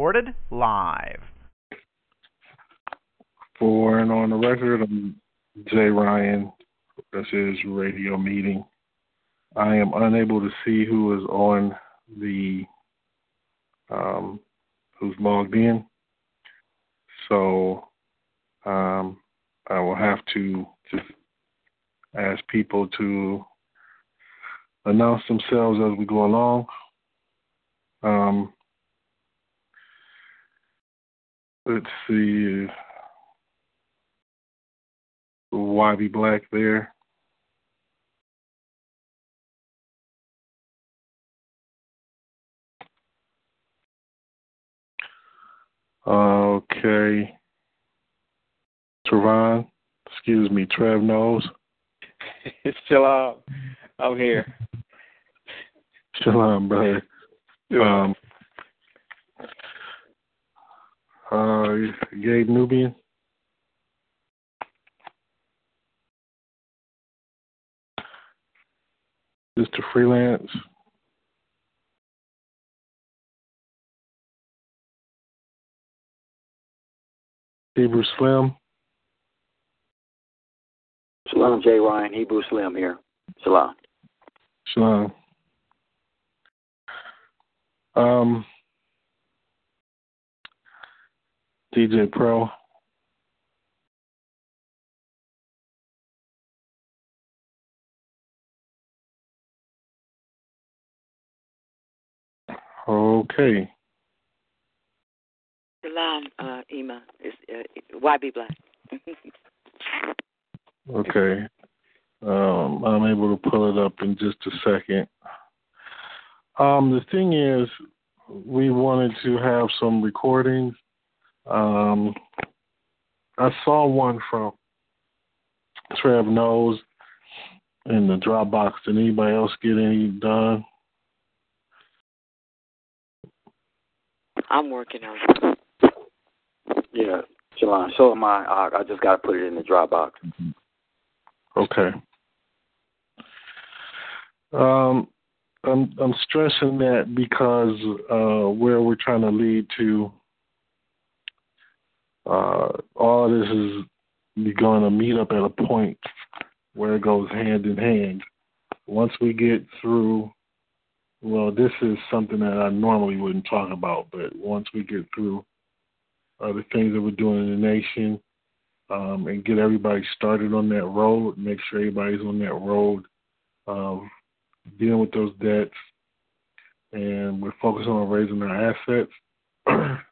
Recorded live. For and on the record, I'm Jay Ryan. This is radio meeting. I am unable to see who is on the um, who's logged in, so um, I will have to just ask people to announce themselves as we go along. Um, let's see. YB Black there. Okay. Trevon, excuse me, Trev knows. It's Shalom. I'm here. Shalom, brother. Um, uh, Gabe Nubian. Mr. Freelance. Hebrew Slim. Shalom, Jay Ryan, Hebrew Slim here. Shalom. Shalom. Um, DJ Pro. Okay. Shalom, uh, Ema. It's uh, YB Black. okay. Um, I'm able to pull it up in just a second. Um, the thing is, we wanted to have some recordings. Um, I saw one from Trev Knows in the Dropbox. Did anybody else get any done? I'm working on it. Yeah, Shalom. So am I. I, I just got to put it in the Dropbox. Okay. Um, I'm I'm stressing that because uh, where we're trying to lead to, uh, all of this is going to meet up at a point where it goes hand in hand. Once we get through, well, this is something that I normally wouldn't talk about, but once we get through uh, the things that we're doing in the nation um, and get everybody started on that road, make sure everybody's on that road. Um, dealing with those debts, and we're focusing on raising our assets.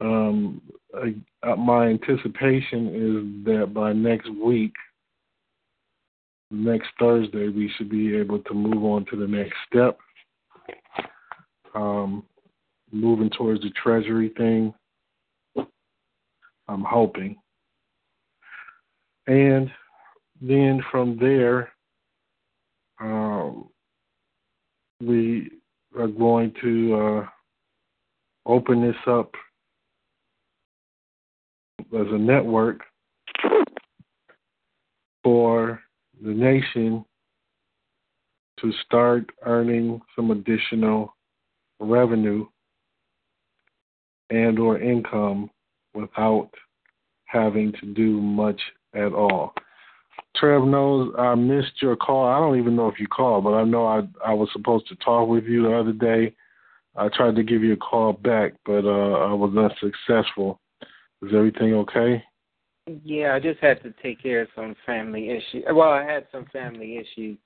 um, I, uh, my anticipation is that by next week, next Thursday, we should be able to move on to the next step. Um, moving towards the treasury thing. I'm hoping. And then from there, um, we are going to uh, open this up as a network for the nation to start earning some additional revenue and or income without having to do much at all. Trev knows I missed your call. I don't even know if you called, but I know I I was supposed to talk with you the other day. I tried to give you a call back, but uh, I was unsuccessful. Is everything okay? Yeah, I just had to take care of some family issues. Well, I had some family issues,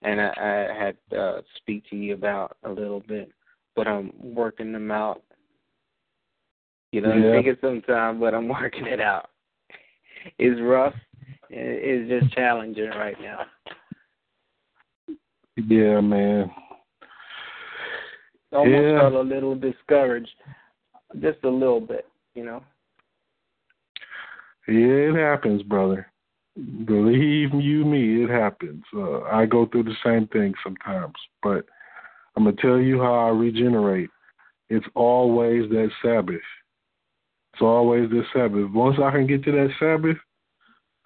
and I, I had to uh, speak to you about a little bit, but I'm working them out. You know, Yeah. taking some time, but I'm working it out. It's rough. It's just challenging right now. Yeah, man. Almost Yeah. felt a little discouraged, just a little bit, you know. Yeah, it happens, brother. Believe you me, it happens. Uh, I go through the same thing sometimes, but I'm gonna tell you how I regenerate. It's always that Sabbath. It's always the Sabbath. Once I can get to that Sabbath,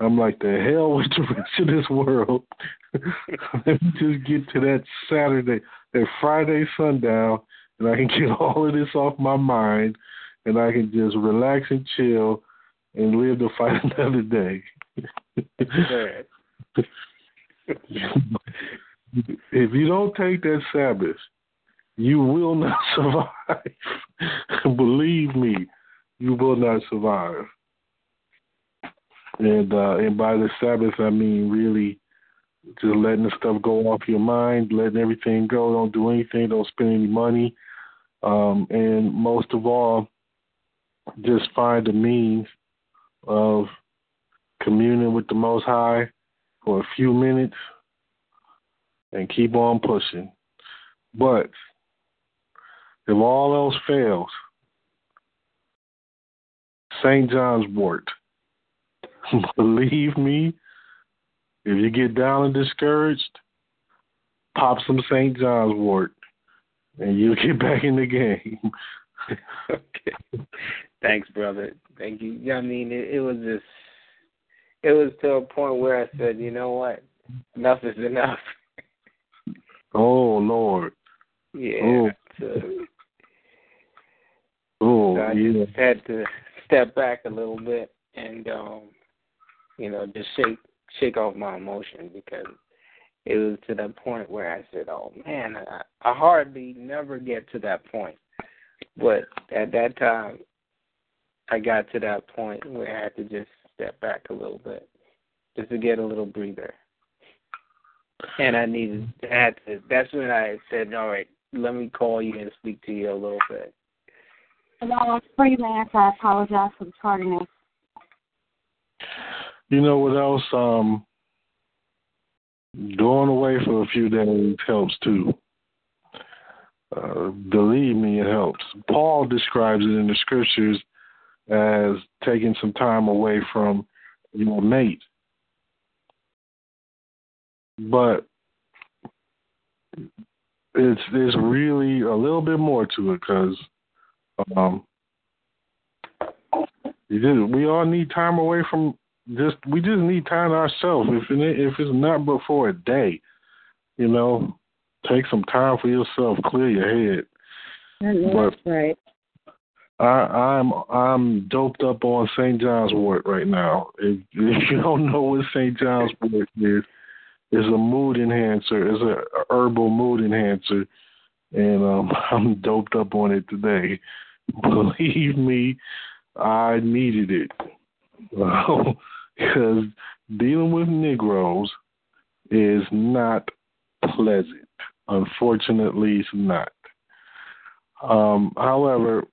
I'm like the hell with the rest of this world. Let me just get to that Saturday, that Friday sundown, and I can get all of this off my mind, and I can just relax and chill, and live to fight another day. If you don't take that Sabbath, you will not survive. Believe me, you will not survive. And uh, and by the Sabbath, I mean really just letting the stuff go off your mind, letting everything go. Don't do anything. Don't spend any money. Um, and most of all, just find a means of communing with the Most High for a few minutes and keep on pushing. But if all else fails, St. John's wort. Believe me, if you get down and discouraged, pop some St. John's wort and you'll get back in the game. okay. Thanks, brother. Thank you. I mean, it, it was just, it was to a point where I said, you know what, enough is enough. oh Lord. Yeah. Oh. So, Oh so I yeah. just had to step back a little bit and, um, you know, just shake shake off my emotion because it was to that point where I said, "Oh man, I, I hardly never get to that point." But at that time, I got to that point where I had to just step back a little bit, just to get a little breather. And I needed, I had to. That's when I said, "All right, let me call you and speak to you a little bit." Hello, it's freelance. I apologize for the tardiness. You know what else? Um, going away for a few days helps too. Uh, believe me, it helps. Paul describes it in the scriptures as taking some time away from your mate. But it's there's really a little bit more to it because um, you just, we all need time away from just we just need time to ourselves. If it, if it's not but for a day, you know, take some time for yourself, clear your head. That's right. I, I'm I'm doped up on St. John's wort right now. If, if you don't know what St. John's wort is, it's a mood enhancer. It's a herbal mood enhancer, and um, I'm doped up on it today. Believe me, I needed it because dealing with Negroes is not pleasant. Unfortunately, it's not. Um, however,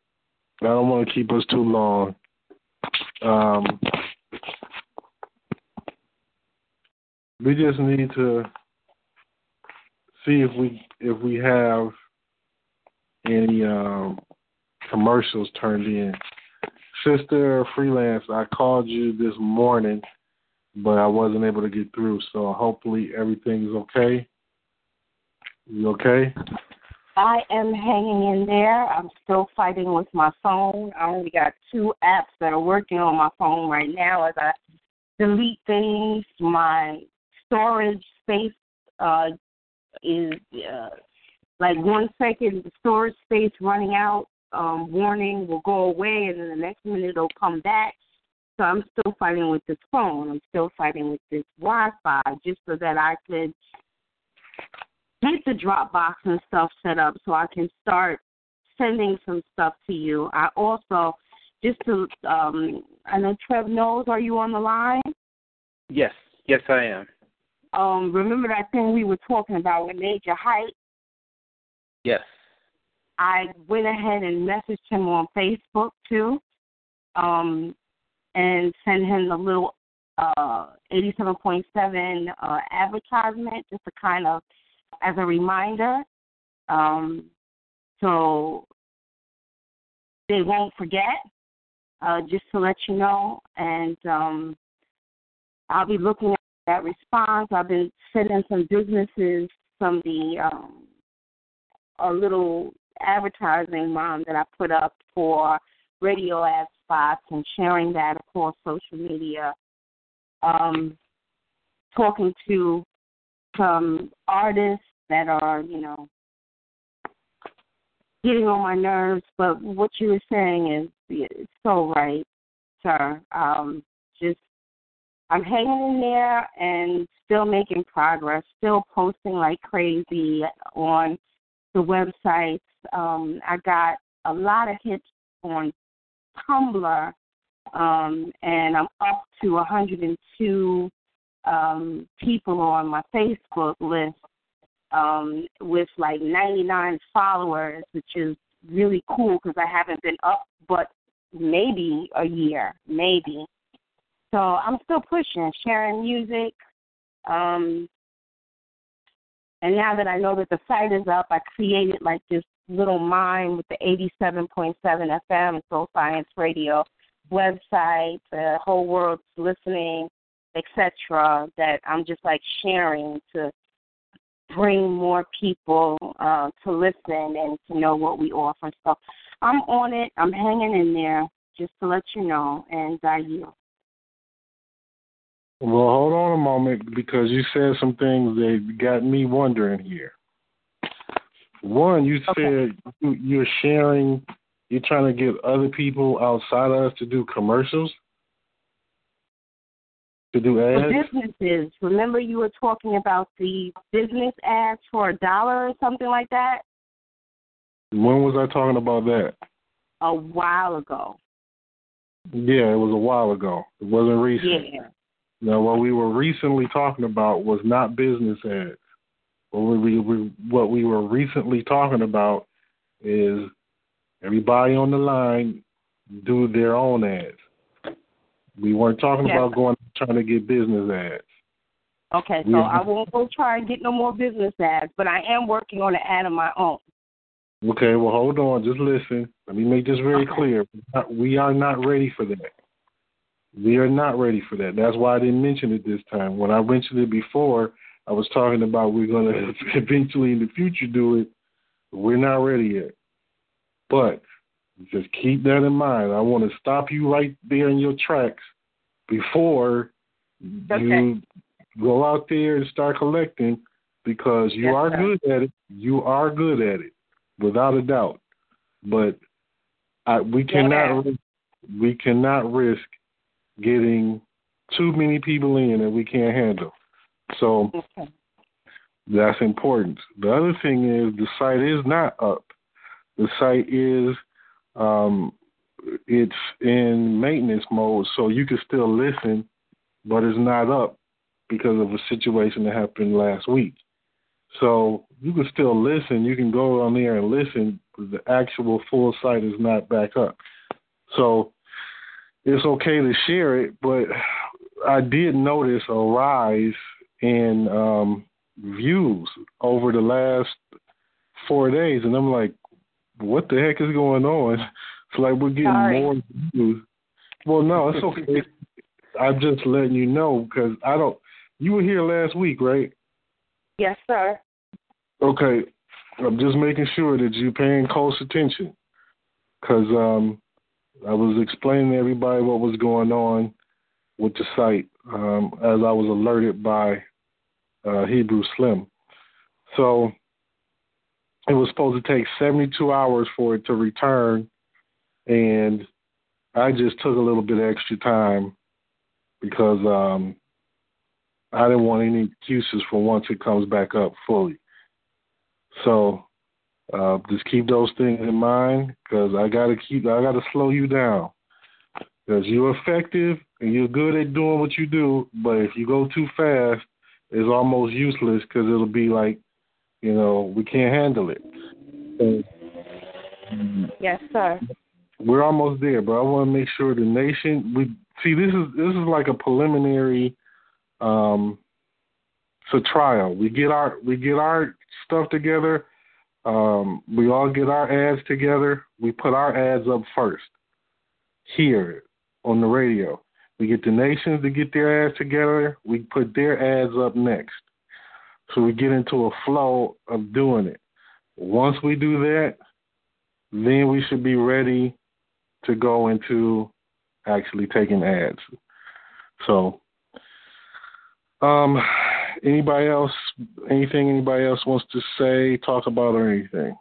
I don't want to keep us too long. Um, we just need to see if we if we have any um, commercials turned in. Sister freelance, I called you this morning, but I wasn't able to get through. So hopefully everything's okay. You okay? I am hanging in there. I'm still fighting with my phone. I only got two apps that are working on my phone right now as I delete things. My storage space uh, is uh, like one second, the storage space running out. Um, warning will go away, and then the next minute it'll come back. So I'm still fighting with this phone. I'm still fighting with this Wi-Fi, just so that I could get the Dropbox and stuff set up, so I can start sending some stuff to you. I also just to um, I know Trev knows. Are you on the line? Yes, yes, I am. Um, remember that thing we were talking about with Major Height? Yes. I went ahead and messaged him on Facebook too, um, and sent him the little uh, 87.7 uh, advertisement just to kind of as a reminder, um, so they won't forget. Uh, just to let you know, and um, I'll be looking at that response. I've been sending some businesses some the um, a little advertising mom that I put up for radio ad spots and sharing that across social media. Um, talking to some artists that are, you know, getting on my nerves. But what you were saying is so right, sir. Um, just I'm hanging in there and still making progress, still posting like crazy on the websites. Um, I got a lot of hits on Tumblr, um, and I'm up to 102 um, people on my Facebook list um, with like 99 followers, which is really cool because I haven't been up but maybe a year, maybe. So I'm still pushing, sharing music. Um, and now that I know that the site is up, I created like this little mine with the 87.7 FM Soul Science Radio website. The whole world's listening, etc. That I'm just like sharing to bring more people uh, to listen and to know what we offer. So I'm on it. I'm hanging in there, just to let you know, and I yield. Well, hold on a moment because you said some things that got me wondering here. One, you okay. said you're sharing, you're trying to get other people outside of us to do commercials, to do ads. For businesses, remember you were talking about the business ads for a dollar or something like that? When was I talking about that? A while ago. Yeah, it was a while ago. It wasn't recent. Yeah. Now, what we were recently talking about was not business ads. What we, we what we were recently talking about is everybody on the line do their own ads. We weren't talking yes. about going trying to get business ads. Okay, so I won't go try and get no more business ads, but I am working on an ad of my own. Okay, well, hold on. Just listen. Let me make this very okay. clear. We are not ready for that. We are not ready for that. That's why I didn't mention it this time. When I mentioned it before, I was talking about we're going to eventually in the future do it. We're not ready yet. But just keep that in mind. I want to stop you right there in your tracks before okay. you go out there and start collecting because you yes, are sir. good at it. You are good at it, without a doubt. But I, we cannot yeah. we cannot risk getting too many people in that we can't handle. So okay. that's important. The other thing is the site is not up. The site is um, it's in maintenance mode, so you can still listen, but it's not up because of a situation that happened last week. So you can still listen. You can go on there and listen, but the actual full site is not back up. So it's okay to share it, but I did notice a rise in um, views over the last four days, and I'm like, what the heck is going on? It's like we're getting Sorry. more views. Well, no, it's okay. I'm just letting you know because I don't. You were here last week, right? Yes, sir. Okay, I'm just making sure that you're paying close attention because um, I was explaining to everybody what was going on with the site um, as I was alerted by uh, Hebrew Slim. So it was supposed to take 72 hours for it to return, and I just took a little bit extra time because um, I didn't want any excuses for once it comes back up fully. So uh, just keep those things in mind because I gotta keep I gotta slow you down because you're effective and you're good at doing what you do. But if you go too fast, it's almost useless because it'll be like, you know, we can't handle it. So, yes, sir. We're almost there, but I want to make sure the nation. We see this is this is like a preliminary um, it's a trial. We get our we get our stuff together. Um, we all get our ads together. We put our ads up first here on the radio. We get the nations to get their ads together. We put their ads up next. So we get into a flow of doing it. Once we do that, then we should be ready to go into actually taking ads. So, um, anybody else, anything anybody else wants to say, talk about, or anything?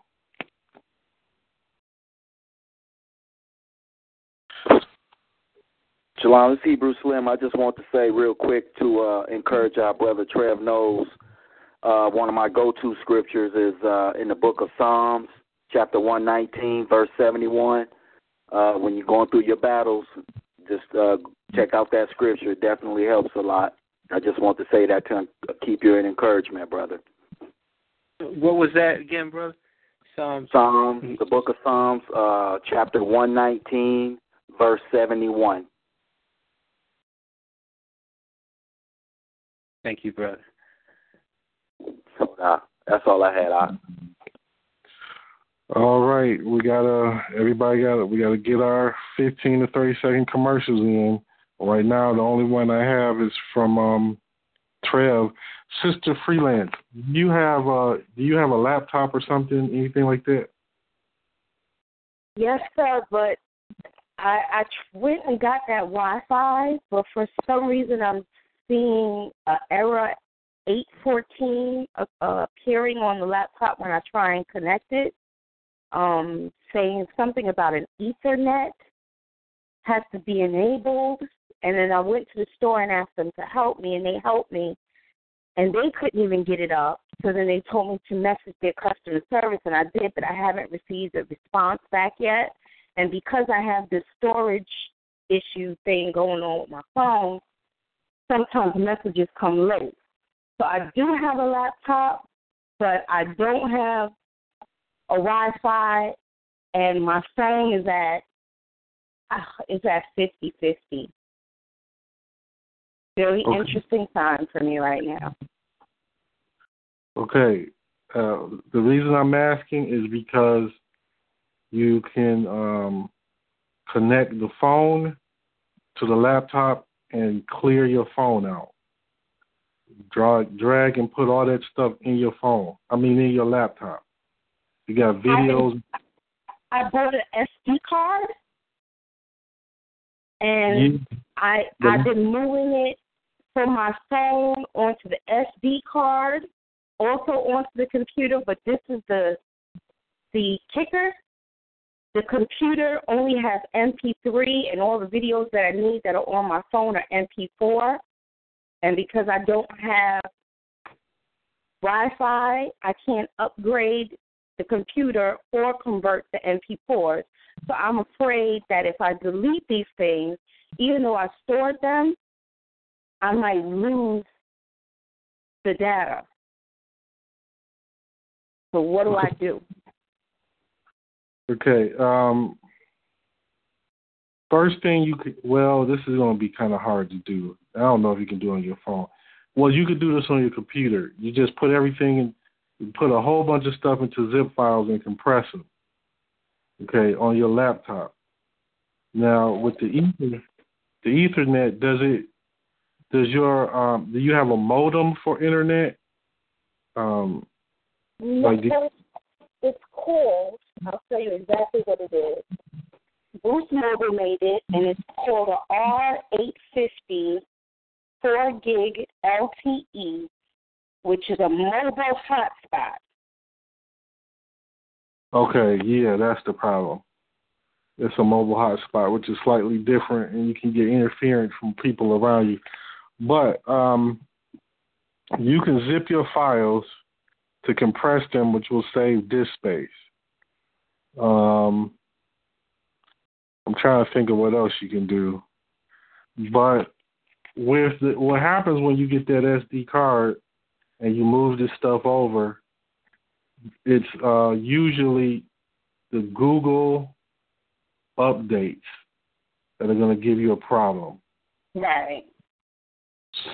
Shalom, it's Hebrew Slim. I just want to say real quick to uh, encourage our brother Trev Knows. Uh, one of my go-to scriptures is uh, in the book of Psalms, chapter 119, verse 71. Uh, when you're going through your battles, just uh, check out that scripture. It definitely helps a lot. I just want to say that to keep you in encouragement, brother. What was that again, brother? Psalms. Psalms, the book of Psalms, uh, chapter 119, verse 71. Thank you, brother. So uh, that's all I had. I... All right, we gotta. Everybody got. To, we gotta get our fifteen to thirty second commercials in. Right now, the only one I have is from um, Trev, Sister Freelance. Do you have a Do you have a laptop or something? Anything like that? Yes, sir. But I I went and got that Wi-Fi, but for some reason I'm seeing an error 814 uh, appearing on the laptop when I try and connect it, um, saying something about an Ethernet has to be enabled. And then I went to the store and asked them to help me, and they helped me, and they couldn't even get it up. So then they told me to message their customer service, and I did, but I haven't received a response back yet. And because I have this storage issue thing going on with my phone, sometimes messages come late. So I do have a laptop, but I don't have a Wi-Fi, and my phone is at uh, is at fifty fifty. Very okay. interesting time for me right now. Okay. Uh, the reason I'm asking is because you can um, connect the phone to the laptop and clear your phone out. Drag, drag and put all that stuff in your phone. I mean, in your laptop. You got videos. I, I bought an SD card, and you, I I've been moving it from my phone onto the SD card, also onto the computer. But this is the the kicker. The computer only has MP3, and all the videos that I need that are on my phone are MP4. And because I don't have Wi Fi, I can't upgrade the computer or convert the MP4s. So I'm afraid that if I delete these things, even though I stored them, I might lose the data. So what do I do? Okay. Um, first thing you could, well, this is going to be kind of hard to do. I don't know if you can do it on your phone. Well, you could do this on your computer. You just put everything in, you put a whole bunch of stuff into zip files and compress them. Okay, on your laptop. Now with the ether, the Ethernet, does it? Does your um, do you have a modem for internet? Um, no, like it's called I'll tell you exactly what it is. Boost Mobile made it, and it's called a R850 4 gig LTE, which is a mobile hotspot. Okay, yeah, that's the problem. It's a mobile hotspot, which is slightly different, and you can get interference from people around you. But um, you can zip your files to compress them, which will save disk space. Um, I'm trying to think of what else you can do. But with the, what happens when you get that SD card and you move this stuff over, it's uh, usually the Google updates that are going to give you a problem. Right.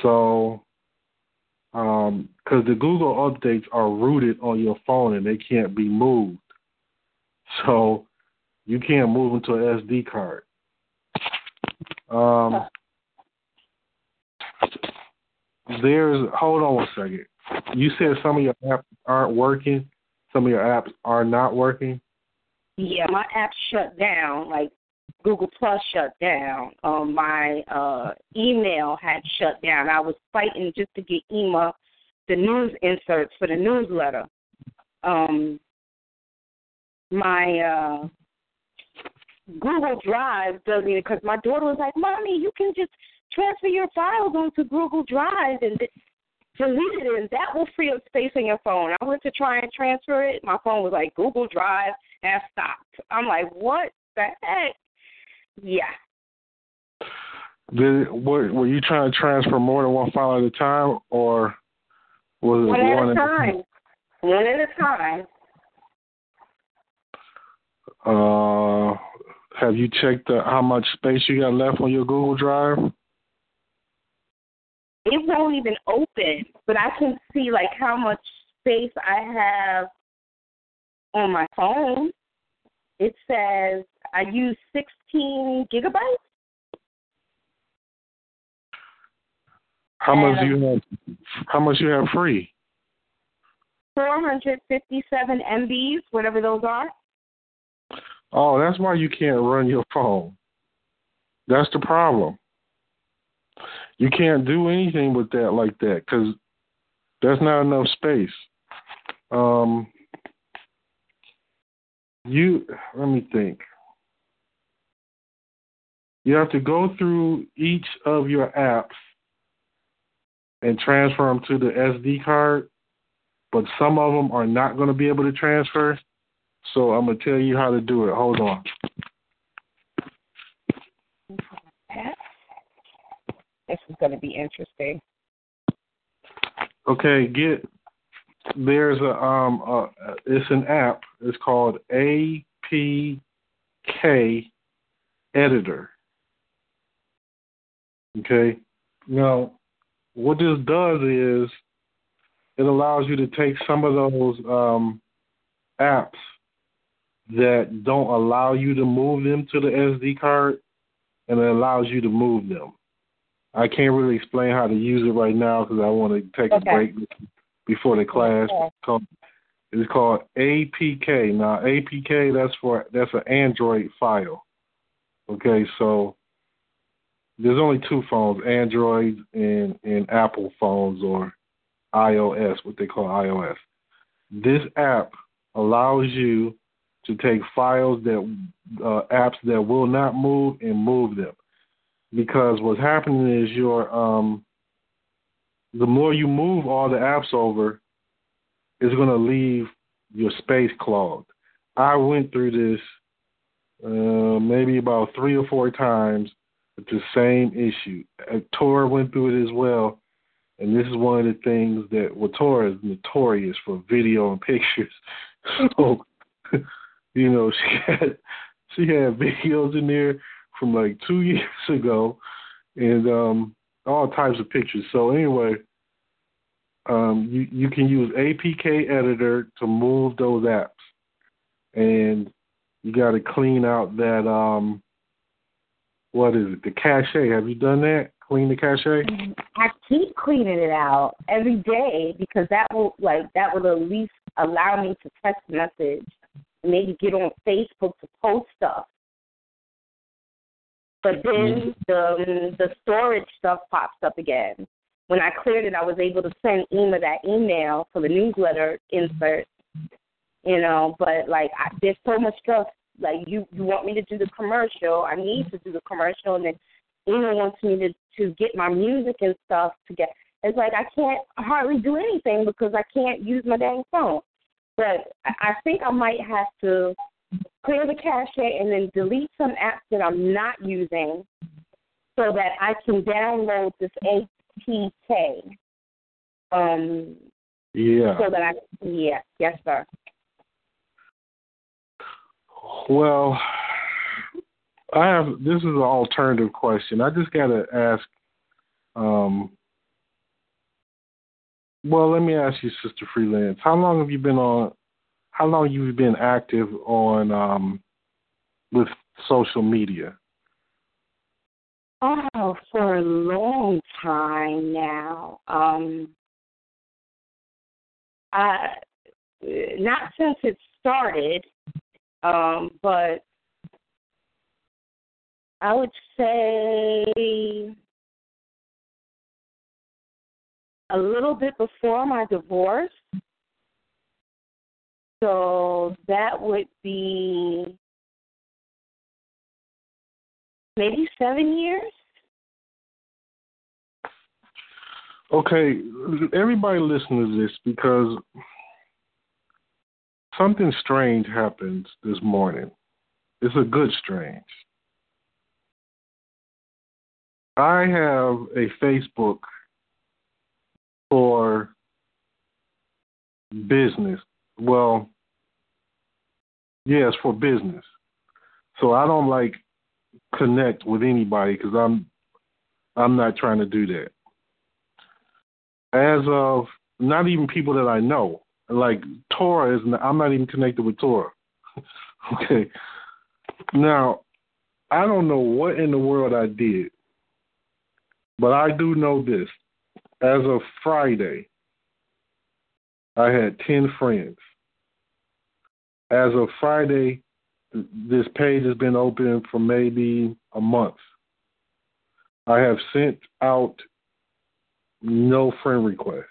So because um, the Google updates are rooted on your phone and they can't be moved. So you can't move them to an SD card. Um, there's hold on one second. You said some of your apps aren't working. Some of your apps are not working. Yeah, my app shut down. Like Google Plus shut down. Um, my uh, email had shut down. I was fighting just to get email the news inserts for the newsletter. Um, my uh, Google Drive doesn't because my daughter was like, "Mommy, you can just transfer your files onto Google Drive and delete it, and that will free up space on your phone." I went to try and transfer it. My phone was like, "Google Drive has stopped." I'm like, "What the heck?" Yeah. Did were, were you trying to transfer more than one file at a time, or was it one, one at a time? One at a time. Uh, have you checked the, how much space you got left on your Google Drive? It won't even open, but I can see like how much space I have on my phone. It says I use 16 gigabytes. How much do you have? How much you have free? 457 MBs, whatever those are. Oh, that's why you can't run your phone. That's the problem. You can't do anything with that like that because there's not enough space. Um, you let me think. You have to go through each of your apps and transfer them to the SD card, but some of them are not going to be able to transfer. So I'm going to tell you how to do it. Hold on. This is going to be interesting. Okay, get there's a um it's an app. It's called APK Editor. Okay. Now, what this does is it allows you to take some of those um, apps that don't allow you to move them to the SD card, and it allows you to move them. I can't really explain how to use it right now because I want to take okay. a break before the class. Okay. It's called APK. Now APK that's for that's an Android file. Okay, so there's only two phones, Android and, and Apple phones or iOS, what they call iOS. This app allows you to take files that uh, apps that will not move and move them. Because what's happening is your um, the more you move all the apps over, it's going to leave your space clogged. I went through this uh, maybe about three or four times with the same issue. Uh, Tor went through it as well, and this is one of the things that well, Tor is notorious for video and pictures. So, you know, she had she had videos in there from like two years ago, and um, all types of pictures. So anyway, um, you you can use APK Editor to move those apps, and you got to clean out that um, what is it? The cache. Have you done that? Clean the cache? I keep cleaning it out every day because that will like that will at least allow me to text message, maybe get on Facebook to post stuff. But then the the storage stuff pops up again. When I cleared it, I was able to send Ema that email for the newsletter insert. You know, but like I, there's so much stuff like you you want me to do the commercial, I need to do the commercial, and then Ema wants me to to get my music and stuff to get. It's like I can't hardly do anything because I can't use my dang phone. But I think I might have to clear the cache and then delete some apps that I'm not using so that I can download this APK. Um, yeah. So that I, yeah, yes, sir. Well, I have this is an alternative question. I just got to ask um, well, let me ask you, Sister Freelance, how long have you been on? How long you been active on um, with social media? Oh, for a long time now. Um, I not since it started, um, but I would say a little bit before my divorce. So that would be maybe seven years. Okay, everybody listen to this because something strange happened this morning. It's a good strange. I have a Facebook for business. Well, yes, for business. So I don't like connect with anybody because I'm I'm not trying to do that. As of not even people that I know, like Torah is. Not, I'm not even connected with Torah. okay. Now, I don't know what in the world I did, but I do know this. As of Friday, I had 10 friends. As of Friday, this page has been open for maybe a month. I have sent out no friend requests.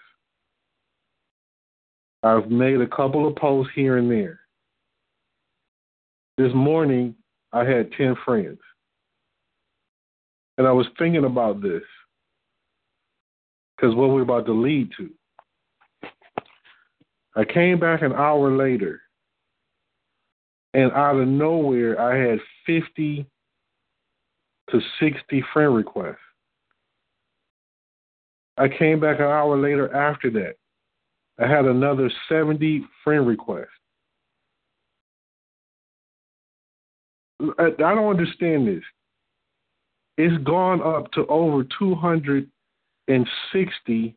I've made a couple of posts here and there. This morning, I had 10 friends. And I was thinking about this because what we're about to lead to. I came back an hour later, and out of nowhere, I had 50 to 60 friend requests. I came back an hour later after that. I had another 70 friend requests. I, don't understand this. It's gone up to over 260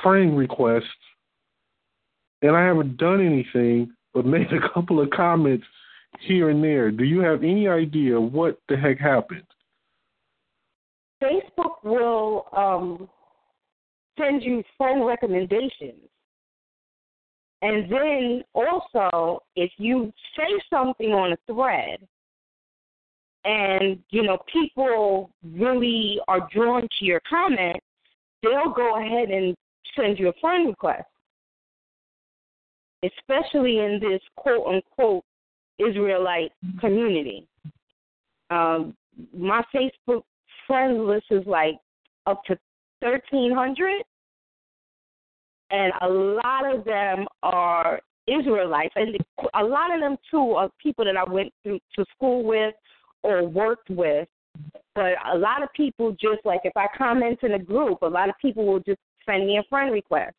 friend requests, and I haven't done anything but made a couple of comments here and there. Do you have any idea what the heck happened? Facebook will um, send you friend recommendations. And then also, if you say something on a thread, and you know people really are drawn to your comment, they'll go ahead and send you a friend request. Especially in this quote unquote Israelite community. Um, my Facebook friend list is like up to thirteen hundred, and a lot of them are Israelites, and a lot of them too are people that I went through to school with or worked with. But a lot of people just like if I comment in a group, a lot of people will just send me a friend request.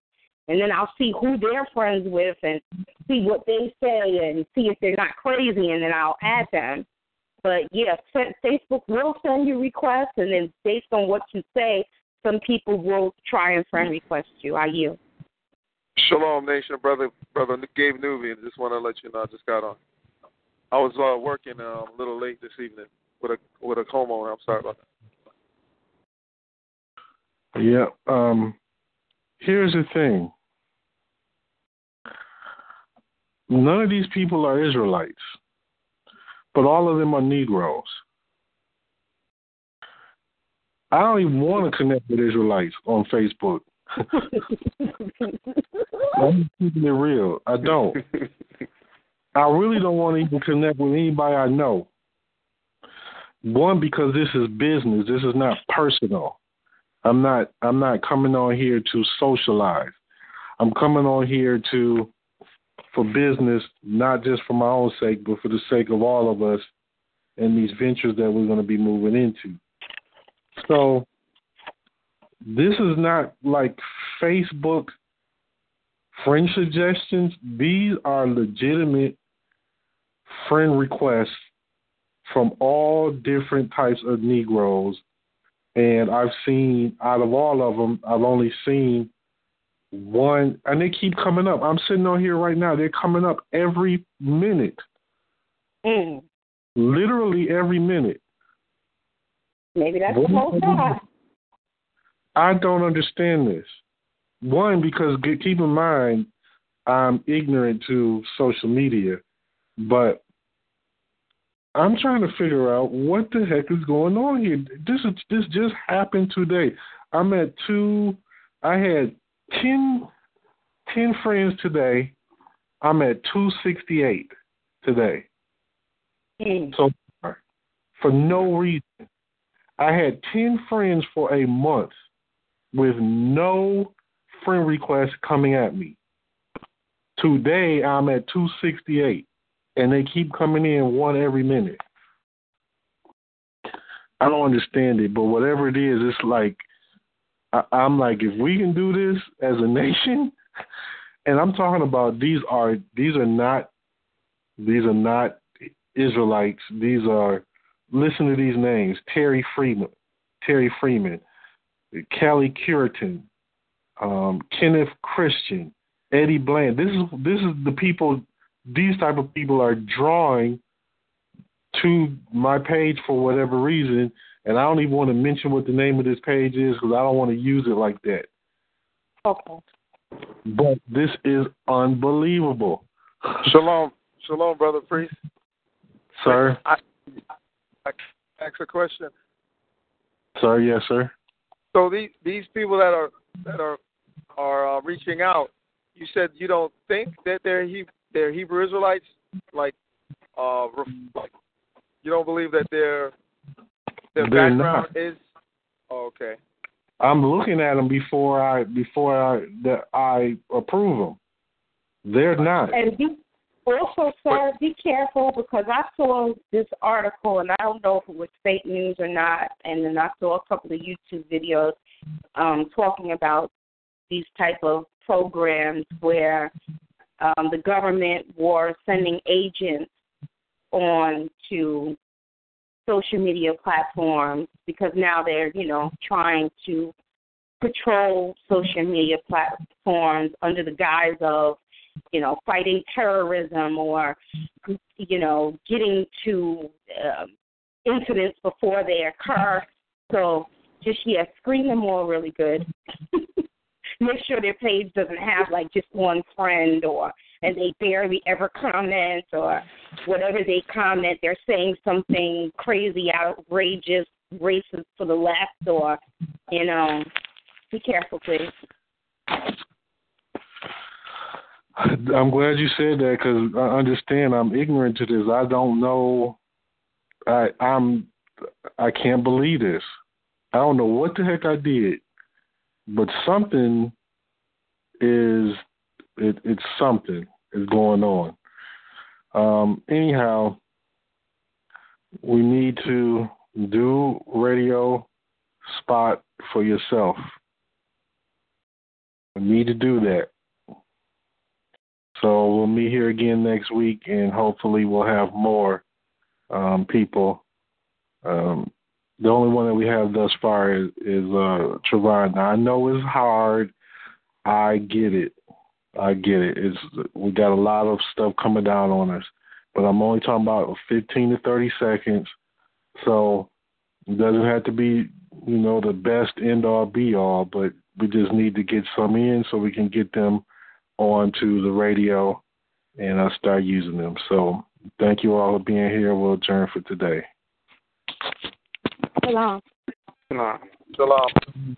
And then I'll see who they're friends with and see what they say and see if they're not crazy and then I'll add them. But yeah, Facebook will send you requests and then based on what you say, some people will try and friend request you. Are you? Shalom Nation, brother brother Gabe Nubian. Just want to let you know I just got on. I was uh, working um, a little late this evening with a with a homeowner. I'm sorry about that. Yeah. Um, here's the thing. None of these people are Israelites, but all of them are Negroes. I don't even want to connect with Israelites on Facebook. I'm keeping it real. I don't. I really don't want to even connect with anybody I know. One, because this is business. This is not personal. I'm not I'm not coming on here to socialize. I'm coming on here to for business, not just for my own sake, but for the sake of all of us and these ventures that we're going to be moving into. So this is not like Facebook friend suggestions. These are legitimate friend requests from all different types of Negroes. And I've seen, out of all of them, I've only seen one, and they keep coming up. I'm sitting on here right now. They're coming up every minute. Mm. Literally every minute. Maybe that's the whole time. I don't understand this. One, because keep in mind, I'm ignorant to social media, but I'm trying to figure out what the heck is going on here. This is this just happened today. I'm at two. I had 10, 10 friends today. I'm at two sixty eight today. Mm. So for no reason, I had ten friends for a month with no friend requests coming at me. Today I'm at 268, and they keep coming in one every minute. I don't understand it, but whatever it is, it's like I, I'm like, if we can do this as a nation, and I'm talking about these are these are not these are not Israelites. These are listen to these names: Terry Freeman, Terry Freeman, Kelly Curitin, um, Kenneth Christian, Eddie Bland. This is this is the people. These type of people are drawing to my page for whatever reason, and I don't even want to mention what the name of this page is because I don't want to use it like that. Okay. But this is unbelievable. Shalom, shalom, brother priest. Sir. I, I ask a question. Sir, yes, sir. So these these people that are that are are uh, reaching out, you said you don't think that they're he, they're Hebrew Israelites, like uh, ref, like you don't believe that their their They're background not. is oh, okay. I'm looking at them before I before I that I approve them. They're not. And be also, sir, be careful because I saw this article and I don't know if it was fake news or not. And then I saw a couple of YouTube videos um, talking about these type of programs where um, the government were sending agents on to social media platforms because now they're you know trying to control social media platforms under the guise of you know fighting terrorism or you know getting to um, incidents before they occur. So just yeah screen them all really good. Make sure their page doesn't have like just one friend or and they barely ever comment or whatever they comment they're saying something crazy outrageous racist for the left or you know be careful please I'm glad you said that because I understand I'm ignorant to this. I don't know. I I'm I can't believe this. I don't know what the heck I did, but something is it, it's something is going on. Um, anyhow, we need to do radio spot for yourself. We need to do that. So we'll meet here again next week, and hopefully we'll have more um, people. Um, the only one that we have thus far is, is uh, Trevon. Now I know it's hard. I get it. I get it. It's we got a lot of stuff coming down on us, but I'm only talking about 15 to 30 seconds. So it doesn't have to be, you know, the best end all be all, but we just need to get some in so we can get them onto the radio and I start using them. So thank you all for being here. We'll adjourn for today. Shalom. Shalom. Shalom.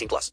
18 plus.